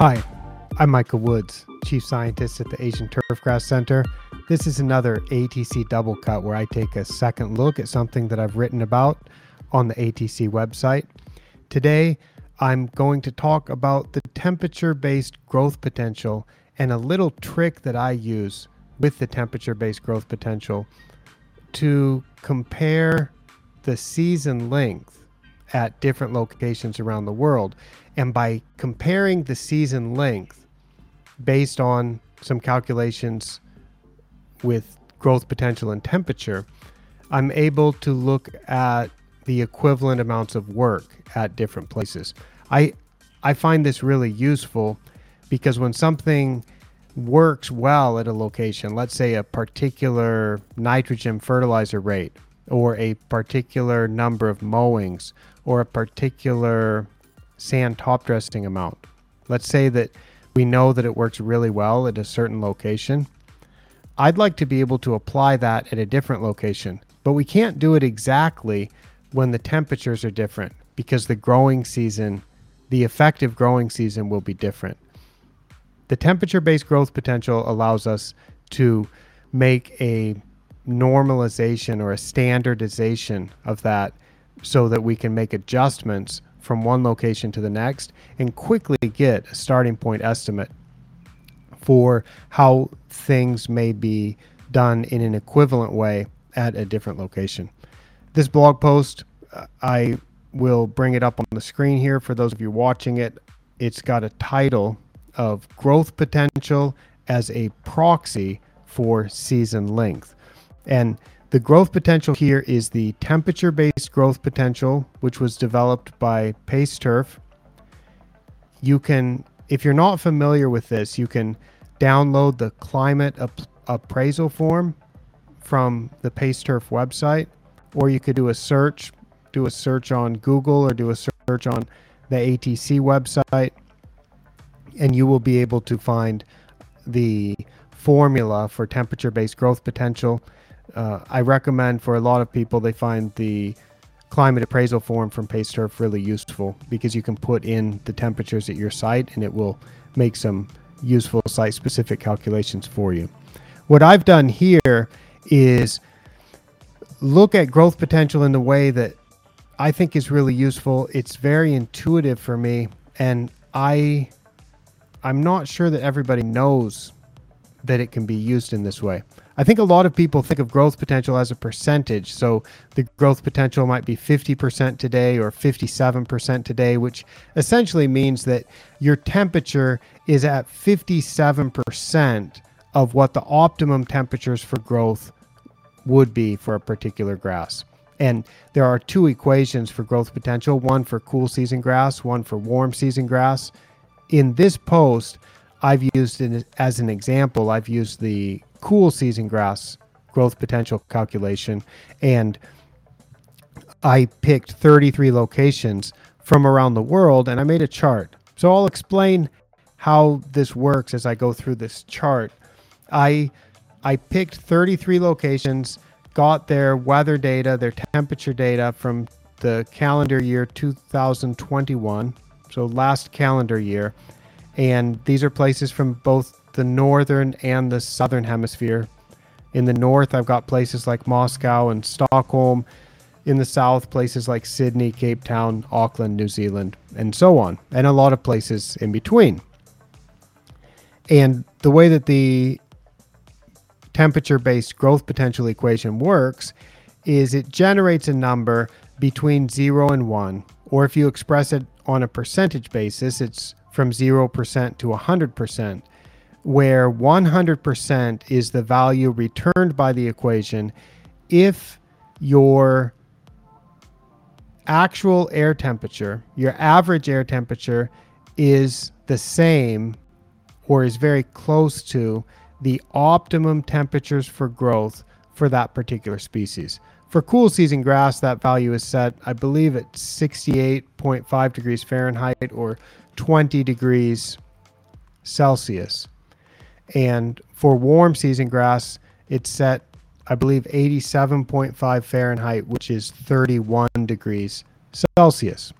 Hi, I'm Micah Woods, Chief Scientist at the Asian Turfgrass Center. This is another ATC Double Cut where I take a second look at something that I've written about on the ATC website. Today, I'm going to talk about the temperature based growth potential and a little trick that I use with the temperature based growth potential to compare the season length at different locations around the world. And by comparing the season length based on some calculations with growth potential and temperature, I'm able to look at the equivalent amounts of work at different places. I I find this really useful because when something works well at a location, let's say a particular nitrogen fertilizer rate or a particular number of mowings or a particular sand top dressing amount. Let's say that we know that it works really well at a certain location. I'd like to be able to apply that at a different location, but we can't do it exactly when the temperatures are different because the growing season, the effective growing season will be different. The temperature based growth potential allows us to make a normalization or a standardization of that so that we can make adjustments from one location to the next and quickly get a starting point estimate for how things may be done in an equivalent way at a different location. This blog post, uh, I will bring it up on the screen here for those of you watching it. It's got a title of Growth Potential as a Proxy for Season Length. And the growth potential here is the temperature based growth potential, which was developed by Pace Turf. You can, if you're not familiar with this, you can download the climate ap- appraisal form from the Pace Turf website, or you could do a search, do a search on Google or do a search on the ATC website, and you will be able to find the formula for temperature based growth potential uh, I recommend for a lot of people, they find the climate appraisal form from PaceTurf really useful because you can put in the temperatures at your site and it will make some useful site specific calculations for you. What I've done here is look at growth potential in the way that I think is really useful. It's very intuitive for me and I I'm not sure that everybody knows that it can be used in this way. I think a lot of people think of growth potential as a percentage. So the growth potential might be 50% today or 57% today, which essentially means that your temperature is at 57% of what the optimum temperatures for growth would be for a particular grass. And there are two equations for growth potential one for cool season grass, one for warm season grass. In this post, I've used it as an example, I've used the cool season grass growth potential calculation and I picked 33 locations from around the world and I made a chart. So I'll explain how this works as I go through this chart. I I picked 33 locations, got their weather data, their temperature data from the calendar year 2021, so last calendar year, and these are places from both the northern and the southern hemisphere. In the north, I've got places like Moscow and Stockholm. In the south, places like Sydney, Cape Town, Auckland, New Zealand, and so on, and a lot of places in between. And the way that the temperature based growth potential equation works is it generates a number between 0 and 1, or if you express it on a percentage basis, it's from 0% to 100%, where 100% is the value returned by the equation if your actual air temperature, your average air temperature, is the same or is very close to the optimum temperatures for growth for that particular species. For cool season grass, that value is set, I believe, at 68.5 degrees Fahrenheit or 20 degrees Celsius. And for warm season grass, it's set, I believe, 87.5 Fahrenheit, which is 31 degrees Celsius.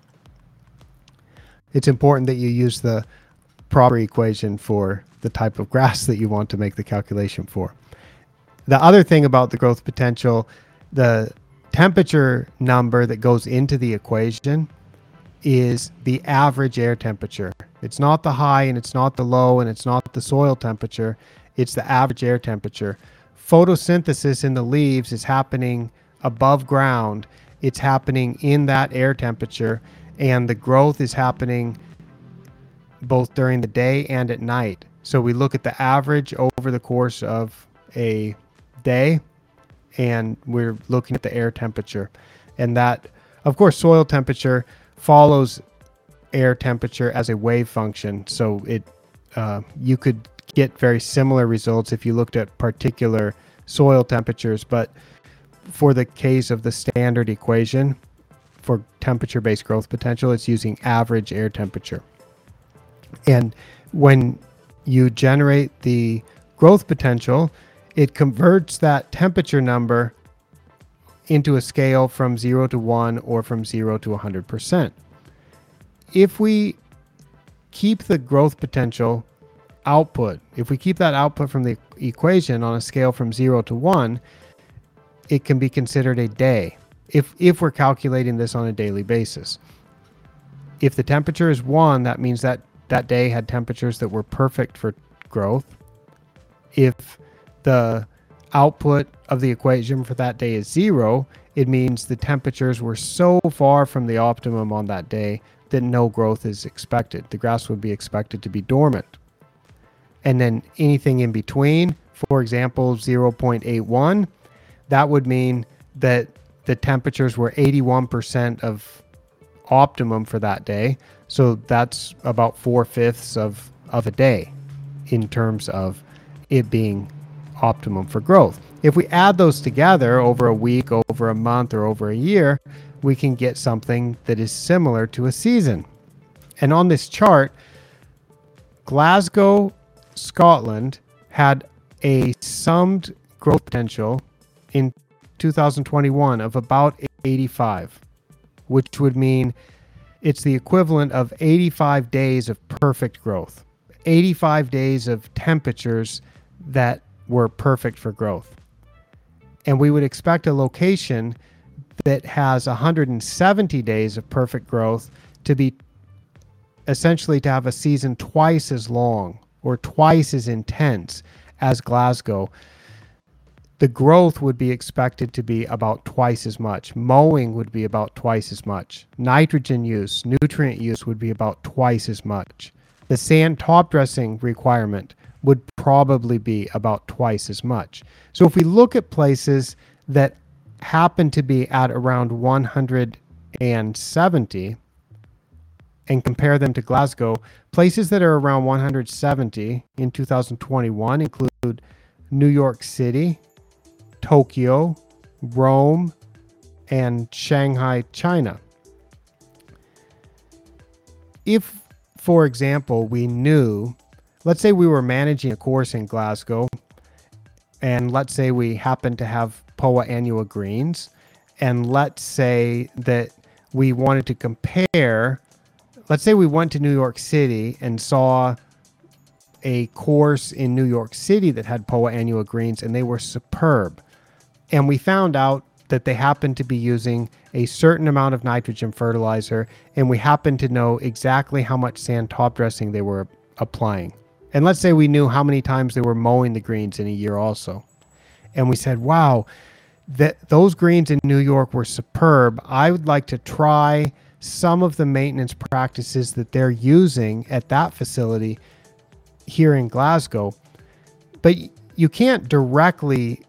It's important that you use the proper equation for the type of grass that you want to make the calculation for. The other thing about the growth potential, the temperature number that goes into the equation is the average air temperature. It's not the high and it's not the low and it's not the soil temperature. It's the average air temperature. Photosynthesis in the leaves is happening above ground. It's happening in that air temperature and the growth is happening both during the day and at night. So we look at the average over the course of a day and we're looking at the air temperature. And that, of course, soil temperature follows air temperature as a wave function. So it, uh, you could get very similar results if you looked at particular soil temperatures. But for the case of the standard equation for temperature based growth potential, it's using average air temperature. And when you generate the growth potential, it converts that temperature number into a scale from 0 to 1 or from 0 to 100%. If we keep the growth potential output, if we keep that output from the equation on a scale from 0 to 1, it can be considered a day if, if we're calculating this on a daily basis. If the temperature is 1, that means that that day had temperatures that were perfect for growth. If the output of the equation for that day is zero, it means the temperatures were so far from the optimum on that day that no growth is expected. The grass would be expected to be dormant. And then anything in between, for example, 0.81, that would mean that the temperatures were 81% of optimum for that day. So that's about four fifths of, of a day in terms of it being optimum for growth. If we add those together over a week, over a month, or over a year, we can get something that is similar to a season. And on this chart, Glasgow, Scotland had a summed growth potential in 2021 of about 85, which would mean it's the equivalent of 85 days of perfect growth, 85 days of temperatures that were perfect for growth. And we would expect a location that has 170 days of perfect growth to be essentially to have a season twice as long or twice as intense as Glasgow. The growth would be expected to be about twice as much. Mowing would be about twice as much. Nitrogen use, nutrient use would be about twice as much. The sand top dressing requirement would probably be about twice as much. So if we look at places that happen to be at around 170 and compare them to Glasgow, places that are around 170 in 2021 include New York City, Tokyo, Rome, and Shanghai, China. If, for example, we knew let's say we were managing a course in Glasgow, and let's say we happen to have POA annua greens, and let's say that we wanted to compare, let's say we went to New York City and saw a course in New York City that had POA annua greens, and they were superb. And we found out that they happened to be using a certain amount of nitrogen fertilizer, and we happened to know exactly how much sand top dressing they were applying. And let's say we knew how many times they were mowing the greens in a year also. And we said, wow, that those greens in New York were superb. I would like to try some of the maintenance practices that they're using at that facility here in Glasgow. But you can't directly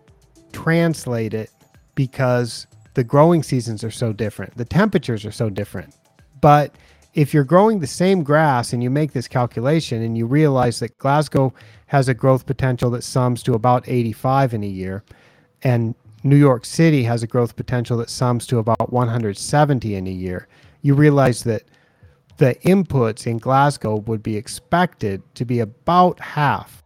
translate it because the growing seasons are so different. The temperatures are so different. But if you're growing the same grass and you make this calculation and you realize that Glasgow has a growth potential that sums to about 85 in a year, and New York City has a growth potential that sums to about 170 in a year, you realize that the inputs in Glasgow would be expected to be about half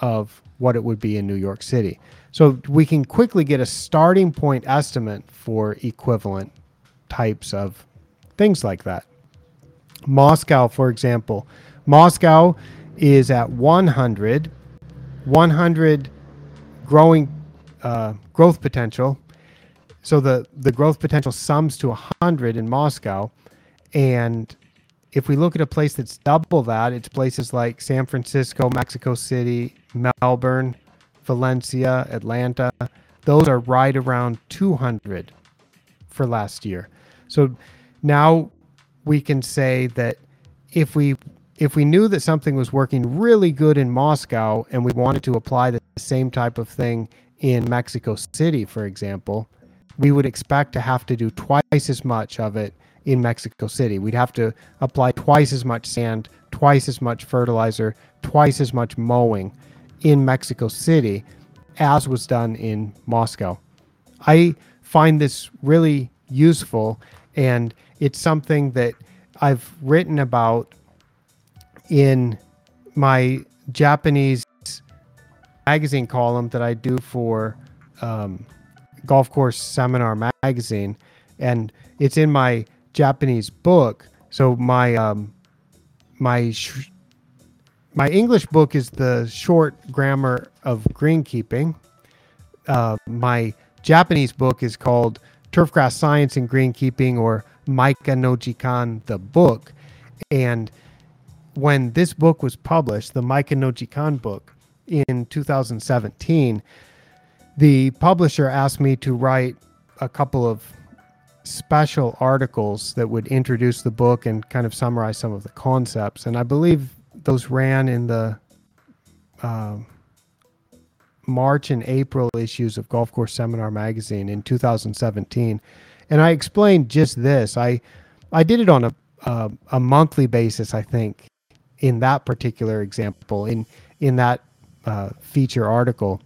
of what it would be in New York City. So we can quickly get a starting point estimate for equivalent types of things like that. Moscow, for example, Moscow is at 100, 100 growing uh, growth potential. So the the growth potential sums to 100 in Moscow, and if we look at a place that's double that, it's places like San Francisco, Mexico City, Melbourne, Valencia, Atlanta. Those are right around 200 for last year. So now we can say that if we if we knew that something was working really good in Moscow and we wanted to apply the same type of thing in Mexico City, for example, we would expect to have to do twice as much of it in Mexico City. We'd have to apply twice as much sand, twice as much fertilizer, twice as much mowing in Mexico City as was done in Moscow. I find this really useful and it's something that I've written about in my Japanese magazine column that I do for um, Golf Course Seminar Magazine, and it's in my Japanese book. So my um, my sh- my English book is the short grammar of greenkeeping. Uh, my Japanese book is called Turfgrass Science and Greenkeeping or Micah no Jikan, the book. And when this book was published, the Micah no Jikan book in 2017, the publisher asked me to write a couple of special articles that would introduce the book and kind of summarize some of the concepts. And I believe those ran in the uh, March and April issues of Golf Course Seminar magazine in 2017. And I explained just this. I I did it on a uh, a monthly basis, I think, in that particular example in in that uh, feature article.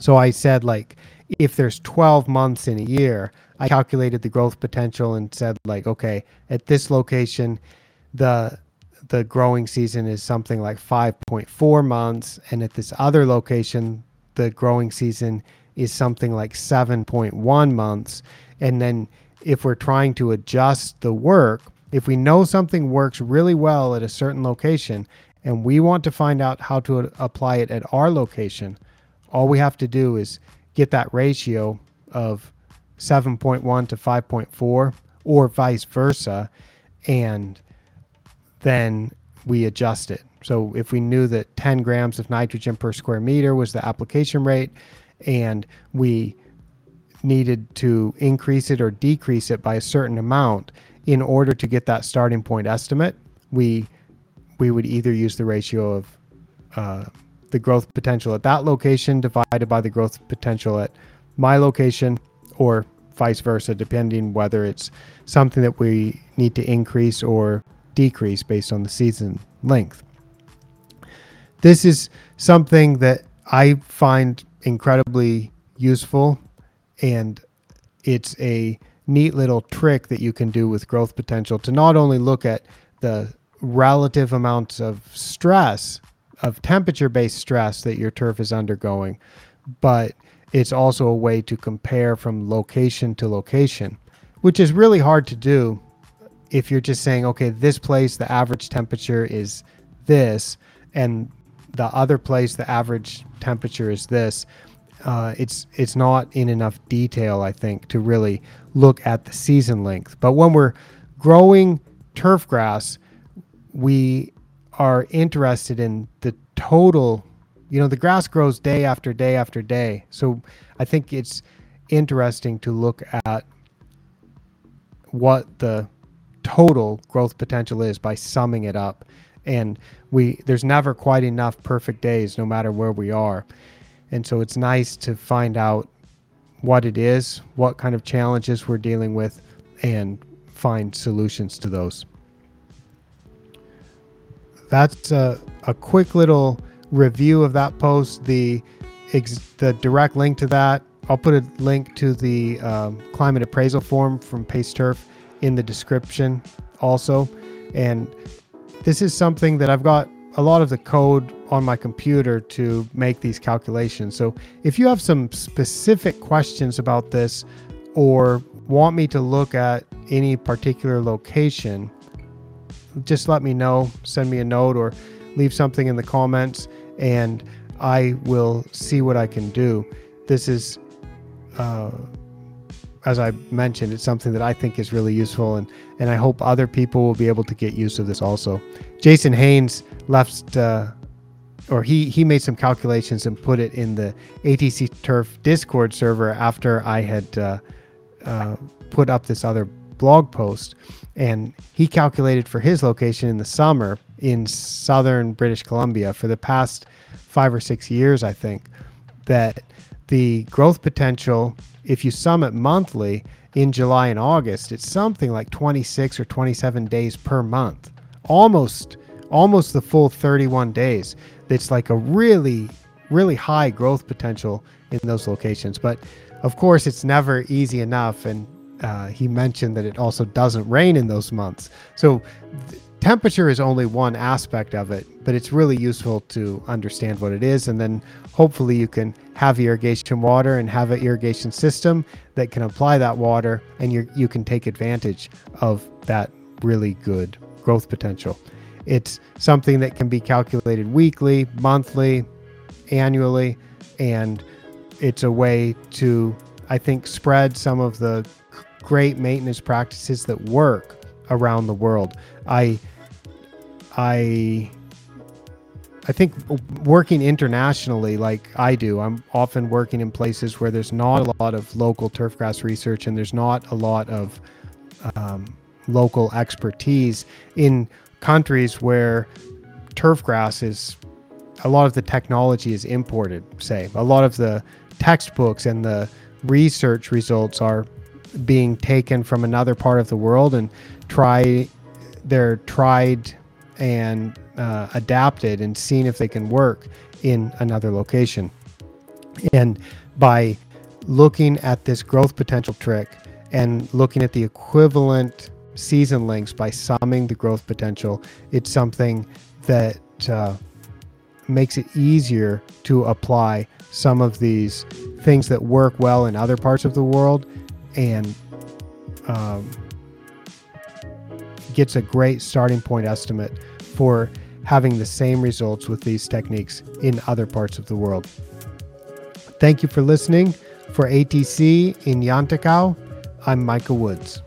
So I said like if there's 12 months in a year, I calculated the growth potential and said like okay, at this location the the growing season is something like 5.4 months and at this other location the growing season is something like 7.1 months and then if we're trying to adjust the work if we know something works really well at a certain location and we want to find out how to apply it at our location, all we have to do is get that ratio of 7.1 to 5.4 or vice versa and then we adjust it. So if we knew that 10 grams of nitrogen per square meter was the application rate and we needed to increase it or decrease it by a certain amount, in order to get that starting point estimate, we we would either use the ratio of uh, the growth potential at that location divided by the growth potential at my location, or vice versa, depending whether it's something that we need to increase or decrease based on the season length. This is something that I find incredibly useful, and it's a neat little trick that you can do with growth potential to not only look at the relative amounts of stress, of temperature based stress that your turf is undergoing, but it's also a way to compare from location to location, which is really hard to do if you're just saying, okay, this place, the average temperature is this, and the other place, the average temperature is this. Uh, it's it's not in enough detail, I think, to really look at the season length. But when we're growing turf grass, we are interested in the total. You know, the grass grows day after day after day. So I think it's interesting to look at what the total growth potential is by summing it up. And we there's never quite enough perfect days no matter where we are. And so it's nice to find out what it is, what kind of challenges we're dealing with, and find solutions to those. That's a, a quick little review of that post. The ex, the direct link to that, I'll put a link to the um, climate appraisal form from Pace Turf in the description also. And this is something that I've got a lot of the code on my computer to make these calculations. So if you have some specific questions about this or want me to look at any particular location, just let me know. Send me a note or leave something in the comments, and I will see what I can do. This is, uh, as I mentioned, it's something that I think is really useful, and and I hope other people will be able to get use of this also. Jason Haynes left. Uh, or he he made some calculations and put it in the ATC Turf Discord server after I had uh, uh, put up this other blog post, and he calculated for his location in the summer in southern British Columbia for the past five or six years, I think, that the growth potential, if you sum it monthly in July and August, it's something like 26 or 27 days per month, almost almost the full 31 days. It's like a really really high growth potential in those locations, but of course, it's never easy enough, and uh, he mentioned that it also doesn't rain in those months. So temperature is only one aspect of it, but it's really useful to understand what it is. And then hopefully you can have irrigation water and have an irrigation system that can apply that water and you you can take advantage of that really good growth potential. It's something that can be calculated weekly, monthly, annually, and it's a way to, I think, spread some of the great maintenance practices that work around the world. I I I think working internationally like I do, I'm often working in places where there's not a lot of local turfgrass research and there's not a lot of um, local expertise in countries where turfgrass is a lot of the technology is imported say. A lot of the textbooks and the research results are being taken from another part of the world and try they're tried and uh, adapted and seen if they can work in another location. And by looking at this growth potential trick and looking at the equivalent season lengths by summing the growth potential it's something that uh, makes it easier to apply some of these things that work well in other parts of the world and um, gets a great starting point estimate for having the same results with these techniques in other parts of the world. Thank you for listening. For ATC in Yantakao, I'm Micah Woods.